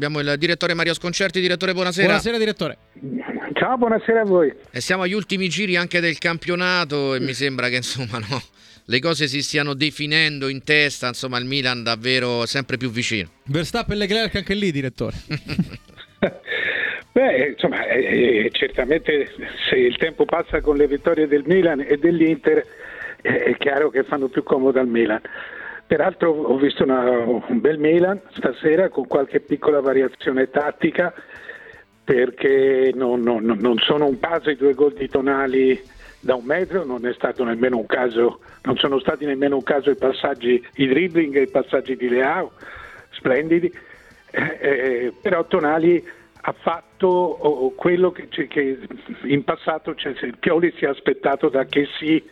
Abbiamo il direttore Mario Sconcerti. Direttore, buonasera. Buonasera, direttore. Ciao, buonasera a voi. E siamo agli ultimi giri anche del campionato e mi sembra che insomma no, le cose si stiano definendo in testa, insomma il Milan davvero sempre più vicino. Verstappen e Leclerc anche lì, direttore. Beh, insomma, eh, certamente se il tempo passa con le vittorie del Milan e dell'Inter eh, è chiaro che fanno più comodo al Milan. Peraltro ho visto una, un bel Milan stasera con qualche piccola variazione tattica perché non, non, non sono un caso i due gol di Tonali da un metro, non un caso, non sono stati nemmeno un caso i passaggi, i dribbling e i passaggi di Leao, splendidi, eh, eh, però Tonali ha fatto oh, quello che, che, in passato cioè, Pioli si è aspettato da che si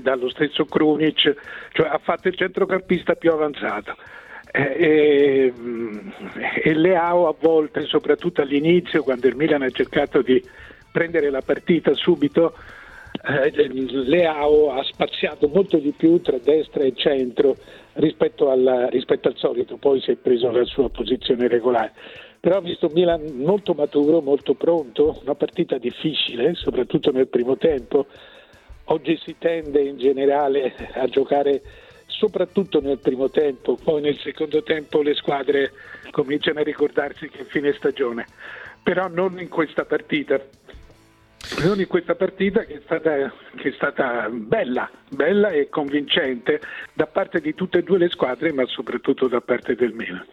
dallo stesso Krunic, cioè ha fatto il centrocampista più avanzato. E, e Leao a volte, soprattutto all'inizio, quando il Milan ha cercato di prendere la partita subito, eh, Leao ha spaziato molto di più tra destra e centro rispetto, alla, rispetto al solito, poi si è preso la sua posizione regolare. Però ho visto Milan molto maturo, molto pronto, una partita difficile, soprattutto nel primo tempo, Oggi si tende in generale a giocare soprattutto nel primo tempo, poi nel secondo tempo le squadre cominciano a ricordarsi che è fine stagione, però non in questa partita. Non in questa partita che è, stata, che è stata bella, bella e convincente da parte di tutte e due le squadre, ma soprattutto da parte del Milan.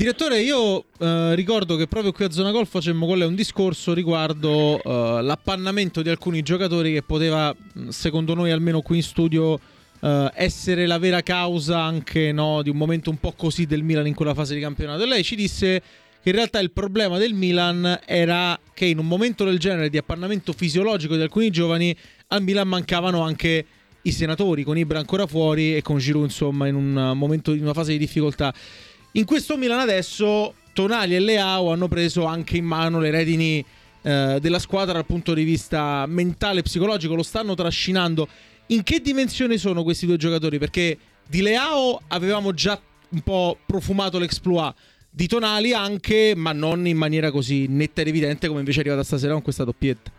Direttore, io eh, ricordo che proprio qui a Zona Golf facemmo con lei un discorso riguardo eh, l'appannamento di alcuni giocatori che poteva, secondo noi almeno qui in studio, eh, essere la vera causa anche no, di un momento un po' così del Milan in quella fase di campionato. E lei ci disse che in realtà il problema del Milan era che in un momento del genere di appannamento fisiologico di alcuni giovani al Milan mancavano anche i senatori con Ibra ancora fuori e con Giroud insomma in un momento in una fase di difficoltà in questo Milan adesso Tonali e Leao hanno preso anche in mano le redini eh, della squadra dal punto di vista mentale e psicologico, lo stanno trascinando. In che dimensione sono questi due giocatori? Perché di Leao avevamo già un po' profumato l'exploit, di Tonali anche, ma non in maniera così netta ed evidente come invece è arrivata stasera con questa doppietta.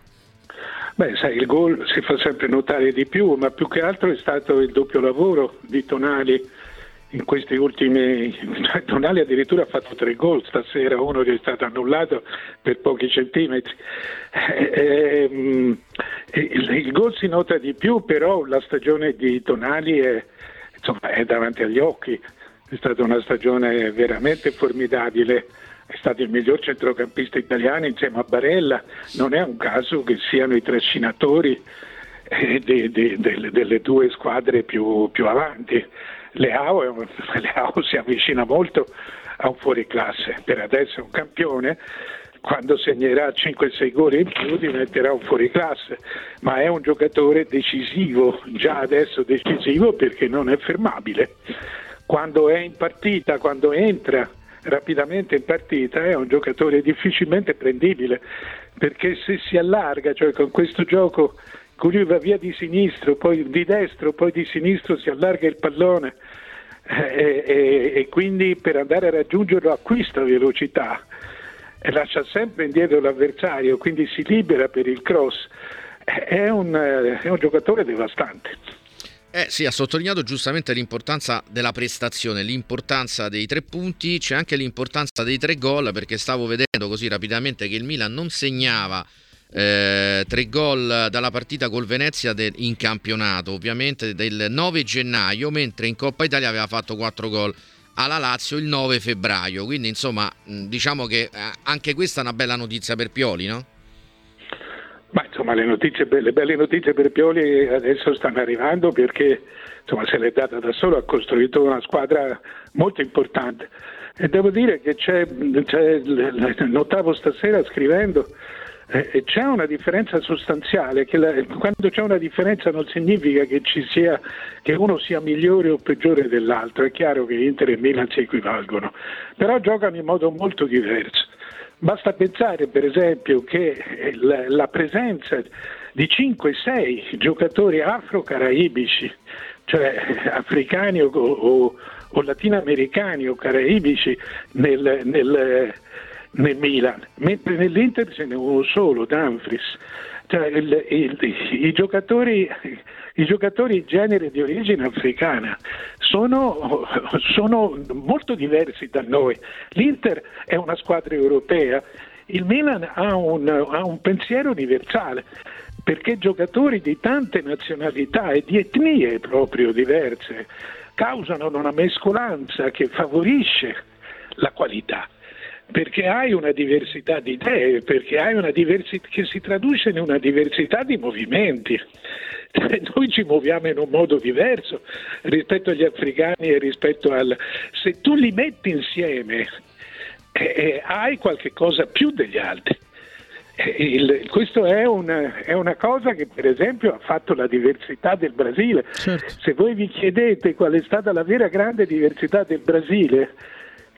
Beh, sai, il gol si fa sempre notare di più, ma più che altro è stato il doppio lavoro di Tonali in questi ultimi Tonali addirittura ha fatto tre gol stasera uno che è stato annullato per pochi centimetri. Eh, eh, il, il, gol si nota di più però la stagione di Tonali è, insomma, è davanti agli occhi. È stata una stagione veramente formidabile. È stato il miglior centrocampista italiano insieme a Barella. Non è un caso che siano i trascinatori eh, de, de, de, delle due squadre più, più avanti Leao, Leao si avvicina molto a un fuoriclasse, per adesso è un campione, quando segnerà 5-6 gol in più diventerà un fuoriclasse, ma è un giocatore decisivo, già adesso decisivo perché non è fermabile. Quando è in partita, quando entra rapidamente in partita è un giocatore difficilmente prendibile. Perché se si allarga, cioè con questo gioco va via di sinistro, poi di destro, poi di sinistro si allarga il pallone eh, e, e quindi per andare a raggiungerlo acquista velocità e lascia sempre indietro l'avversario, quindi si libera per il cross. È un, è un giocatore devastante. Eh sì, ha sottolineato giustamente l'importanza della prestazione, l'importanza dei tre punti, c'è anche l'importanza dei tre gol perché stavo vedendo così rapidamente che il Milan non segnava eh, tre gol dalla partita col Venezia de- in campionato, ovviamente del 9 gennaio, mentre in Coppa Italia aveva fatto quattro gol alla Lazio il 9 febbraio. Quindi, insomma, diciamo che eh, anche questa è una bella notizia per Pioli, no? Ma insomma, le, notizie, le belle notizie per Pioli adesso stanno arrivando perché insomma, se l'è data da solo, ha costruito una squadra molto importante. E devo dire che c'è, c'è notavo stasera scrivendo eh, c'è una differenza sostanziale, che la, quando c'è una differenza non significa che, sia, che, uno sia migliore o peggiore dell'altro, è chiaro che Inter e Milan si equivalgono, però giocano in modo molto diverso. Basta pensare per esempio che eh, la, la presenza di 5-6 giocatori afro-caraibici, cioè africani o, o, o latinoamericani o caraibici nel, nel, nel Milan, mentre nell'Inter ce n'è uno solo, Danfris. Cioè, il, il, i, giocatori, I giocatori in genere di origine africana sono, sono molto diversi da noi. L'Inter è una squadra europea, il Milan ha un, ha un pensiero universale perché giocatori di tante nazionalità e di etnie proprio diverse causano una mescolanza che favorisce la qualità perché hai una diversità di idee, perché hai una diversità che si traduce in una diversità di movimenti. Noi ci muoviamo in un modo diverso rispetto agli africani e rispetto al... Se tu li metti insieme eh, eh, hai qualche cosa più degli altri. Eh, il, questo è una, è una, cosa che per esempio ha fatto la diversità del Brasile. Certo. Se voi vi chiedete qual è stata la vera grande diversità del Brasile,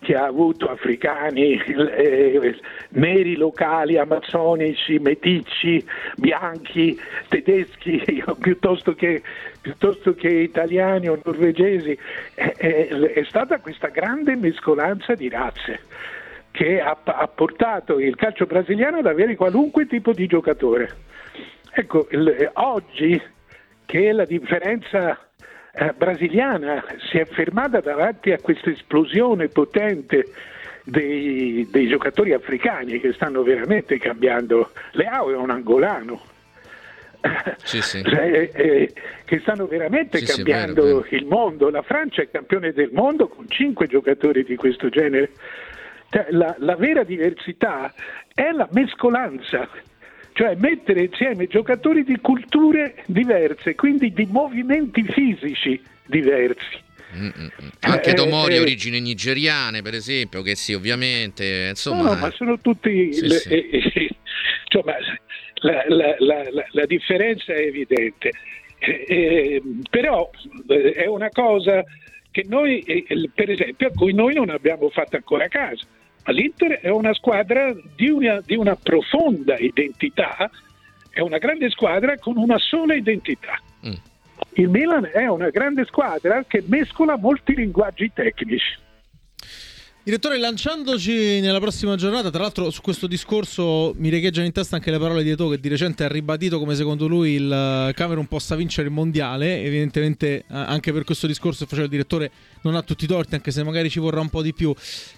che ha avuto africani, eh, neri locali, amazzonici, meticci, bianchi, tedeschi, piuttosto che, piuttosto che italiani o norvegesi, è, è, è stata questa grande mescolanza di razze che ha, ha, portato il calcio brasiliano ad avere qualunque tipo di giocatore. Ecco, il, oggi che la differenza eh, brasiliana si è fermata davanti a questa esplosione potente dei, dei, giocatori africani che stanno veramente cambiando. Leao è un angolano. Sì, sì. Cioè, eh, che stanno veramente sì, cambiando vero, vero. il mondo. La Francia è campione del mondo con cinque giocatori di questo genere. Cioè, la, la vera diversità è la mescolanza, cioè mettere insieme giocatori di culture diverse, quindi di movimenti fisici diversi. Mm-mm. Anche eh, Tomori, eh, origini nigeriane, per esempio, che sì, ovviamente. Insomma, no, ma sono tutti. Sì, le, sì. Eh, eh insomma, la, la, la, la, differenza è evidente, eh, eh, però è una cosa che noi, per esempio, a cui noi non abbiamo fatto ancora caso. L'Inter è una squadra di una, di una profonda identità, è una grande squadra con una sola identità. Mm. Il Milan è una grande squadra che mescola molti linguaggi tecnici. Direttore, lanciandoci nella prossima giornata, tra l'altro su questo discorso mi riecheggiano in testa anche le parole di Eto che di recente ha ribadito come secondo lui il eh, Camerun possa vincere il mondiale, evidentemente eh, anche per questo discorso faceva il direttore non ha tutti i torti anche se magari ci vorrà un po' di più.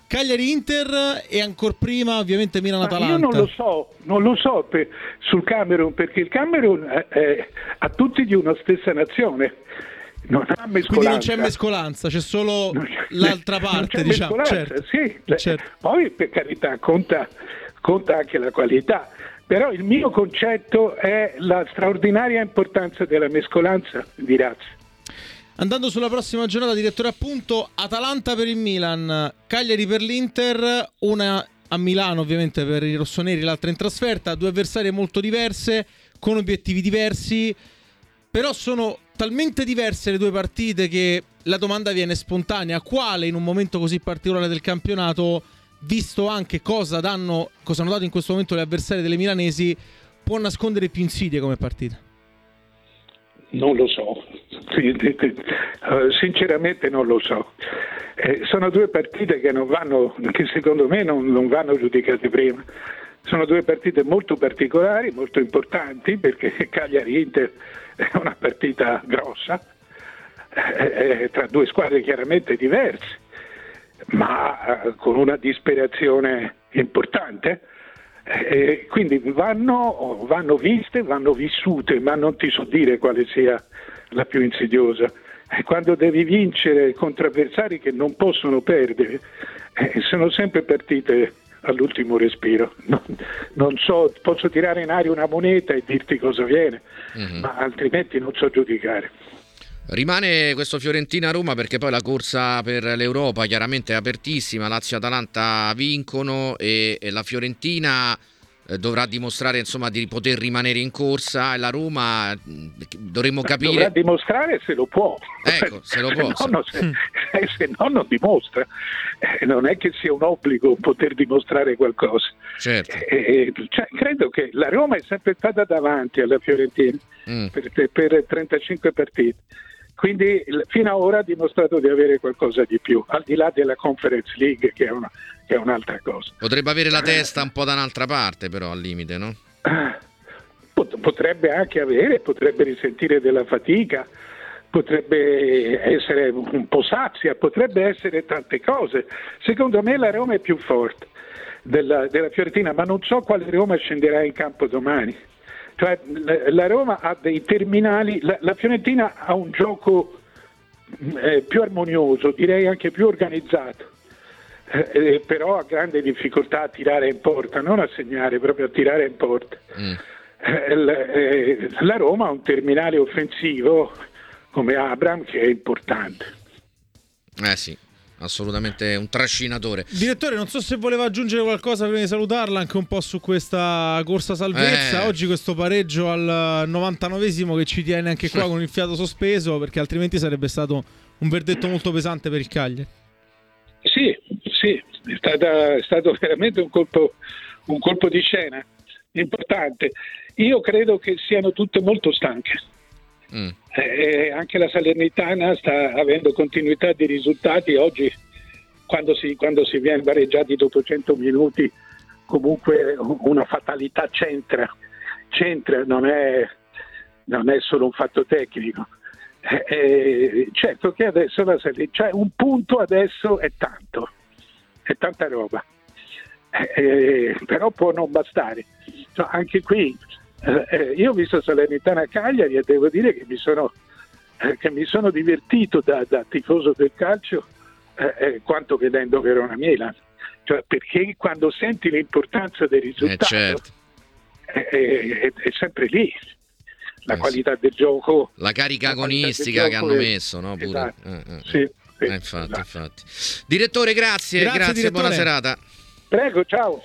Cagliari-Inter e ancora prima ovviamente Milan-Atalanta. Io non lo so, non lo so per, sul Camerun perché il Camerun è, è, ha tutti di una stessa nazione. Quindi non c'è mescolanza, c'è solo c'è, l'altra parte, diciamo. Certo. Sì, certo. poi per carità conta, conta anche la qualità. Però il mio concetto è la straordinaria importanza della mescolanza di razze. Andando sulla prossima giornata, direttore appunto, Atalanta per il Milan, Cagliari per l'Inter, una a Milano ovviamente per i rossoneri, l'altra in trasferta, due avversarie molto diverse, con obiettivi diversi, però sono talmente diverse le due partite che la domanda viene spontanea. Quale in un momento così particolare del campionato, visto anche cosa, danno, cosa hanno dato in questo momento le avversarie delle milanesi, può nascondere più insidie come partita? Non lo so, sinceramente non lo so. Eh, sono due partite che, vanno, che secondo me non, non vanno giudicate prima. Sono due partite molto particolari, molto importanti, perché Cagliari-Inter è una partita grossa, eh, tra due squadre chiaramente diverse, ma eh, con una disperazione importante. Eh, quindi vanno, vanno, viste, vanno vissute, ma non ti so dire quale sia la più insidiosa. quando devi vincere contro avversari che non possono perdere, eh, sono sempre partite all'ultimo respiro. Non, non, so, posso tirare in aria una moneta e dirti cosa viene, mm-hmm. ma altrimenti non so giudicare. Rimane questo Fiorentina-Roma perché poi la corsa per l'Europa chiaramente è apertissima, Lazio e Atalanta vincono e, e la Fiorentina dovrà dimostrare insomma, di poter rimanere in corsa e la Roma mm, dovremmo capire dovrà dimostrare se lo può. Ecco se lo può se, no, se, se no non dimostra. Eh, non è che sia un obbligo poter dimostrare qualcosa. Certo. eh, cioè, credo che la Roma è sempre stata davanti alla Fiorentina mm. per, per 35 partite Quindi fino ad ora ha dimostrato di avere qualcosa di più, al di là della Conference League che è, una, che è un'altra cosa. Potrebbe avere la testa un po' da un'altra parte però al limite, no? Potrebbe anche avere, potrebbe risentire della fatica, potrebbe essere un po' sazia, potrebbe essere tante cose. Secondo me la Roma è più forte della, della Fiorentina, ma non so quale Roma scenderà in campo domani. Cioè, la Roma ha dei terminali, la, la Fiorentina ha un gioco eh, più armonioso, direi anche più organizzato, eh, eh, però ha grande difficoltà a tirare in porta, non a segnare, proprio a tirare in porta. Mm. Eh, eh, la Roma ha un terminale offensivo come Abram che è importante. Eh sì, assolutamente un trascinatore. Direttore, non so se voleva aggiungere qualcosa prima di salutarla anche un po' su questa corsa salvezza. Eh. Oggi questo pareggio al 99esimo che ci tiene anche qua con il fiato sospeso perché altrimenti sarebbe stato un verdetto molto pesante per il Cagliari. Sì, sì, è, stata, è stato veramente un colpo, un colpo di scena importante. Io credo che siano tutte molto stanche. Mm. Eh, anche la Salernitana sta avendo continuità di risultati. Oggi, quando si, quando si viene pareggiati dopo 100 minuti, comunque una fatalità c'entra. C'entra, non è, non è solo un fatto tecnico. Eh, eh, certo che adesso la Salernitana, cioè un punto adesso è tanto, è tanta roba. Eh, eh, però può non bastare. Cioè, anche qui eh, eh, io ho visto Salernitana Cagliari e devo dire che mi sono, eh, che mi sono divertito da, da, tifoso del calcio eh, eh, quanto vedendo Verona Milan. Cioè, perché quando senti l'importanza del risultato certo. è, è, è, sempre lì la qualità sì. del gioco, la carica agonistica che hanno messo, no? Pure. Esatto. Sì, sì, infatti, esatto. infatti. Direttore, grazie, grazie, grazie buona serata. Prego, ciao.